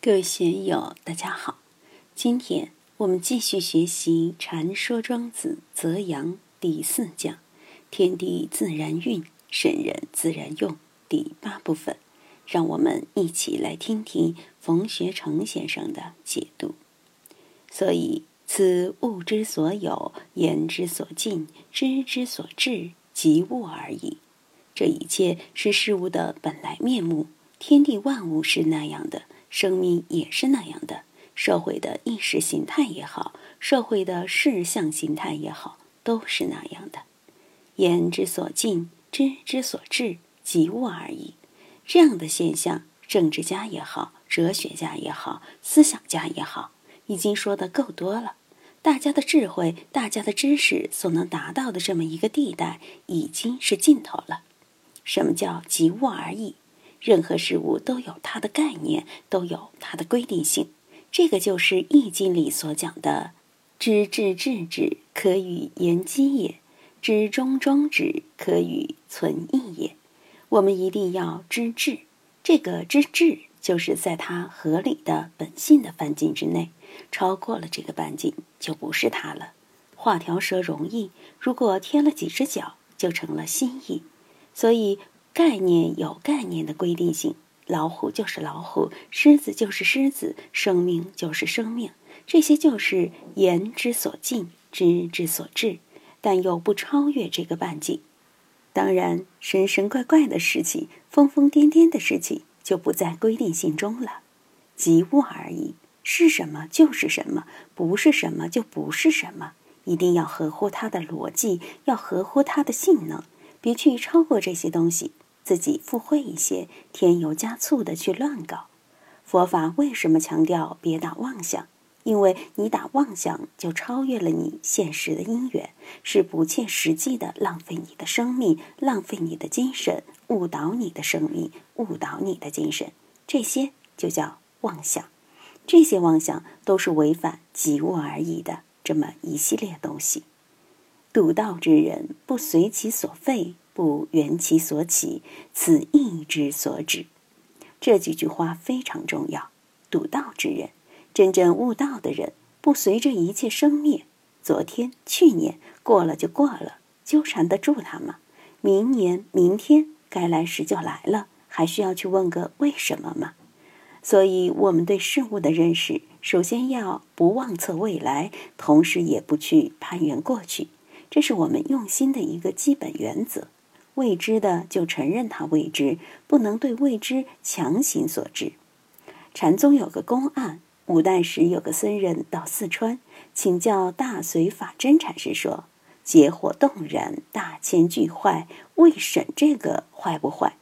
各位学友，大家好。今天我们继续学习《禅说庄子·泽阳》第四讲“天地自然运，圣人自然用”第八部分。让我们一起来听听冯学成先生的解读。所以，此物之所有，言之所尽，知之所至，即物而已。这一切是事物的本来面目。天地万物是那样的，生命也是那样的。社会的意识形态也好，社会的事项形态也好，都是那样的。言之所尽，知之所至，即物而已。这样的现象，政治家也好，哲学家也好，思想家也好，已经说的够多了。大家的智慧，大家的知识所能达到的这么一个地带，已经是尽头了。什么叫即物而已？任何事物都有它的概念，都有它的规定性。这个就是《易经》里所讲的“知至至止，可与言机也；知中终止，可与存义也。”我们一定要知至，这个知至就是在它合理的本性的半径之内，超过了这个半径就不是它了。画条蛇容易，如果添了几只脚，就成了蜥蜴。所以。概念有概念的规定性，老虎就是老虎，狮子就是狮子，生命就是生命，这些就是言之所尽，知之所至，但又不超越这个半径。当然，神神怪怪的事情，疯疯癫癫的事情，就不在规定性中了，即物而已，是什么就是什么，不是什么就不是什么，一定要合乎它的逻辑，要合乎它的性能，别去超过这些东西。自己附会一些，添油加醋的去乱搞。佛法为什么强调别打妄想？因为你打妄想，就超越了你现实的因缘，是不切实际的浪费你的生命，浪费你的精神，误导你的生命，误导你的精神。这些就叫妄想。这些妄想都是违反即物而已的这么一系列东西。笃道之人，不随其所废。不缘其所起，此意之所指。这几句话非常重要。笃道之人，真正悟道的人，不随着一切生灭。昨天、去年过了就过了，纠缠得住他吗？明年、明天该来时就来了，还需要去问个为什么吗？所以，我们对事物的认识，首先要不妄测未来，同时也不去攀援过去，这是我们用心的一个基本原则。未知的就承认它未知，不能对未知强行所知。禅宗有个公案，五代时有个僧人到四川请教大随法真禅师，说：“结火动人，大千俱坏，未审这个坏不坏？”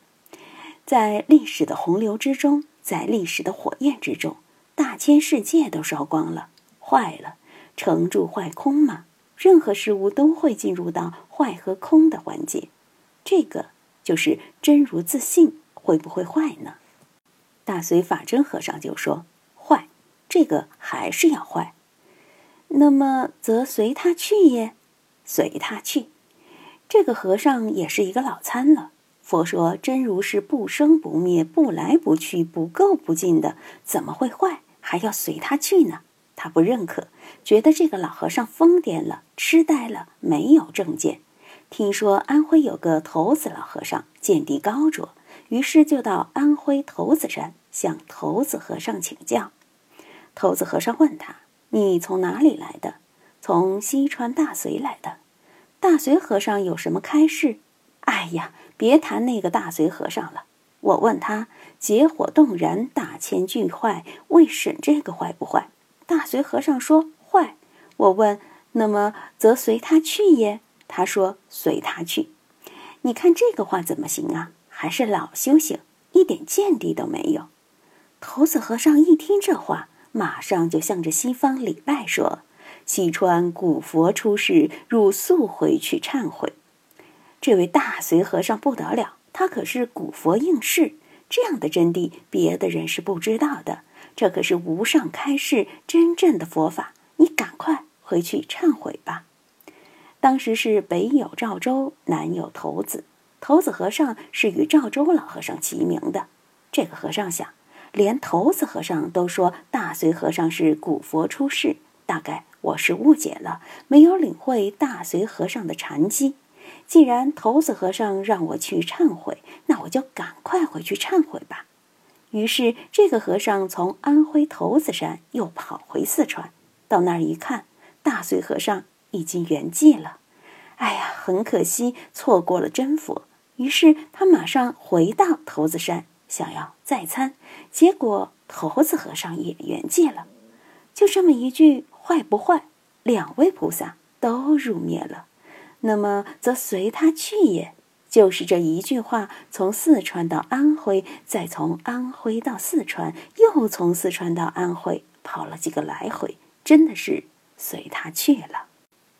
在历史的洪流之中，在历史的火焰之中，大千世界都烧光了，坏了，成住坏空嘛？任何事物都会进入到坏和空的环节。这个就是真如自信，会不会坏呢？大随法真和尚就说：“坏，这个还是要坏。那么则随他去也，随他去。这个和尚也是一个老参了。佛说真如是不生不灭、不来不去、不垢不净的，怎么会坏？还要随他去呢？他不认可，觉得这个老和尚疯癫了、痴呆了，没有正见。”听说安徽有个头子老和尚见地高卓，于是就到安徽头子山向头子和尚请教。头子和尚问他：“你从哪里来的？”“从西川大隋来的。”“大隋和尚有什么开示？”“哎呀，别谈那个大隋和尚了。我问他：‘结火动燃，大千俱坏，为审这个坏不坏？’大隋和尚说：‘坏。’我问：‘那么则随他去也。’”他说：“随他去。”你看这个话怎么行啊？还是老修行，一点见地都没有。头子和尚一听这话，马上就向着西方礼拜说：“西川古佛出世，汝速回去忏悔。”这位大随和尚不得了，他可是古佛应世，这样的真谛，别的人是不知道的。这可是无上开示，真正的佛法，你赶快回去忏悔吧。当时是北有赵州，南有头子。头子和尚是与赵州老和尚齐名的。这个和尚想，连头子和尚都说大随和尚是古佛出世，大概我是误解了，没有领会大随和尚的禅机。既然头子和尚让我去忏悔，那我就赶快回去忏悔吧。于是，这个和尚从安徽头子山又跑回四川，到那儿一看，大随和尚已经圆寂了。哎呀，很可惜，错过了真佛。于是他马上回到头子山，想要再参，结果头子和尚也圆寂了。就这么一句坏不坏，两位菩萨都入灭了。那么则随他去也，就是这一句话，从四川到安徽，再从安徽到四川，又从四川到安徽，跑了几个来回，真的是随他去了。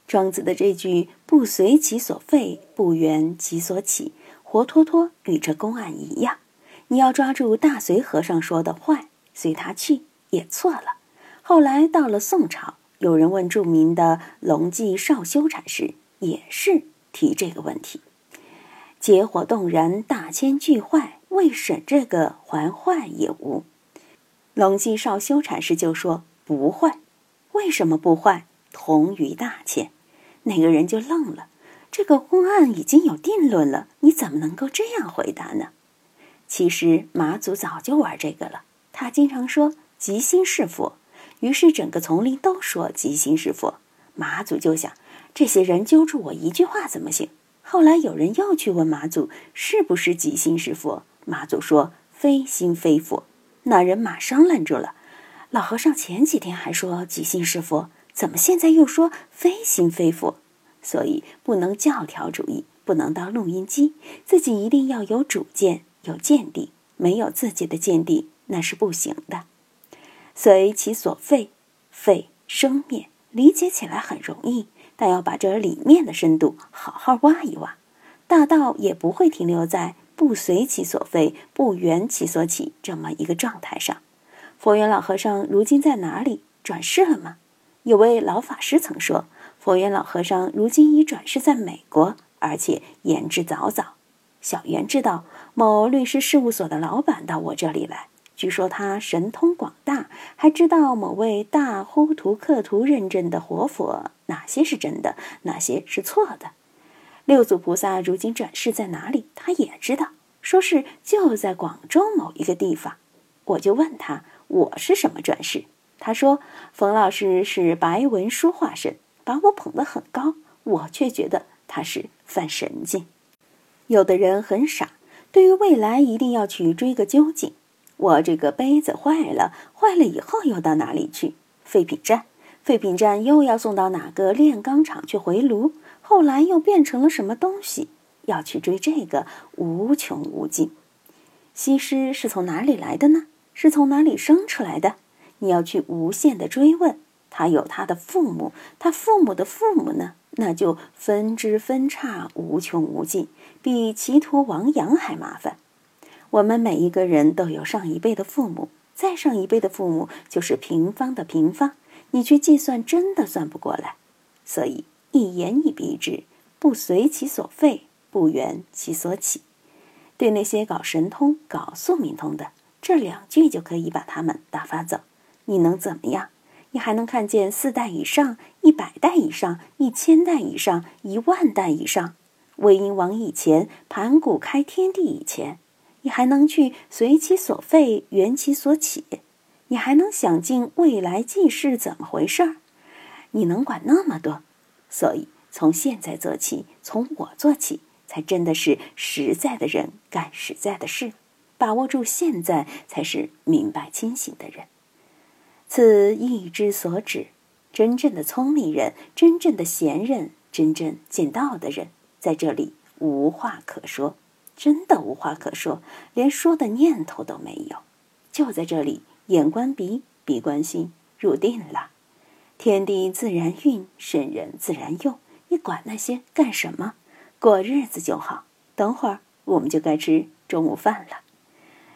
庄子的这句“不随其所废，不缘其所起”。活脱脱与这公案一样，你要抓住大随和尚说的坏，随他去也错了。后来到了宋朝，有人问著名的龙记少修禅师，也是提这个问题：结火动人，大千俱坏，未审这个还坏也无。龙记少修禅师就说不坏，为什么不坏？同于大千。那个人就愣了。这个公案已经有定论了，你怎么能够这样回答呢？其实马祖早就玩这个了，他经常说“即心是佛”，于是整个丛林都说“即心是佛”。马祖就想，这些人揪住我一句话怎么行？后来有人又去问马祖是不是“即心是佛”，马祖说“非心非佛”。那人马上愣住了，老和尚前几天还说“即心是佛”，怎么现在又说“非心非佛”？所以不能教条主义，不能当录音机，自己一定要有主见、有见地。没有自己的见地，那是不行的。随其所废，废生灭，理解起来很容易，但要把这里面的深度好好挖一挖。大道也不会停留在不随其所废，不缘其所起这么一个状态上。佛缘老和尚如今在哪里？转世了吗？有位老法师曾说。佛缘老和尚如今已转世在美国，而且言之凿凿。小袁知道某律师事务所的老板到我这里来，据说他神通广大，还知道某位大呼图克图认证的活佛哪些是真的，哪些是错的。六祖菩萨如今转世在哪里，他也知道，说是就在广州某一个地方。我就问他，我是什么转世？他说，冯老师是白文书化身。把我捧得很高，我却觉得他是犯神经。有的人很傻，对于未来一定要去追个究竟。我这个杯子坏了，坏了以后又到哪里去？废品站，废品站又要送到哪个炼钢厂去回炉？后来又变成了什么东西？要去追这个无穷无尽。西施是从哪里来的呢？是从哪里生出来的？你要去无限的追问。他有他的父母，他父母的父母呢？那就分支分叉无穷无尽，比歧途亡羊还麻烦。我们每一个人都有上一辈的父母，再上一辈的父母就是平方的平方，你去计算真的算不过来。所以一言以蔽之，不随其所废，不圆其所起。对那些搞神通、搞宿命通的，这两句就可以把他们打发走。你能怎么样？你还能看见四代以上、一百代以上、一千代以上、一万代以上，魏婴王以前，盘古开天地以前，你还能去随其所废，缘其所起？你还能想尽未来记事怎么回事儿？你能管那么多？所以从现在做起，从我做起，才真的是实在的人干实在的事，把握住现在，才是明白清醒的人。此意之所指，真正的聪明人，真正的贤人，真正见道的人，在这里无话可说，真的无话可说，连说的念头都没有。就在这里，眼观鼻，鼻观心，入定了。天地自然运，圣人自然用。你管那些干什么？过日子就好。等会儿我们就该吃中午饭了。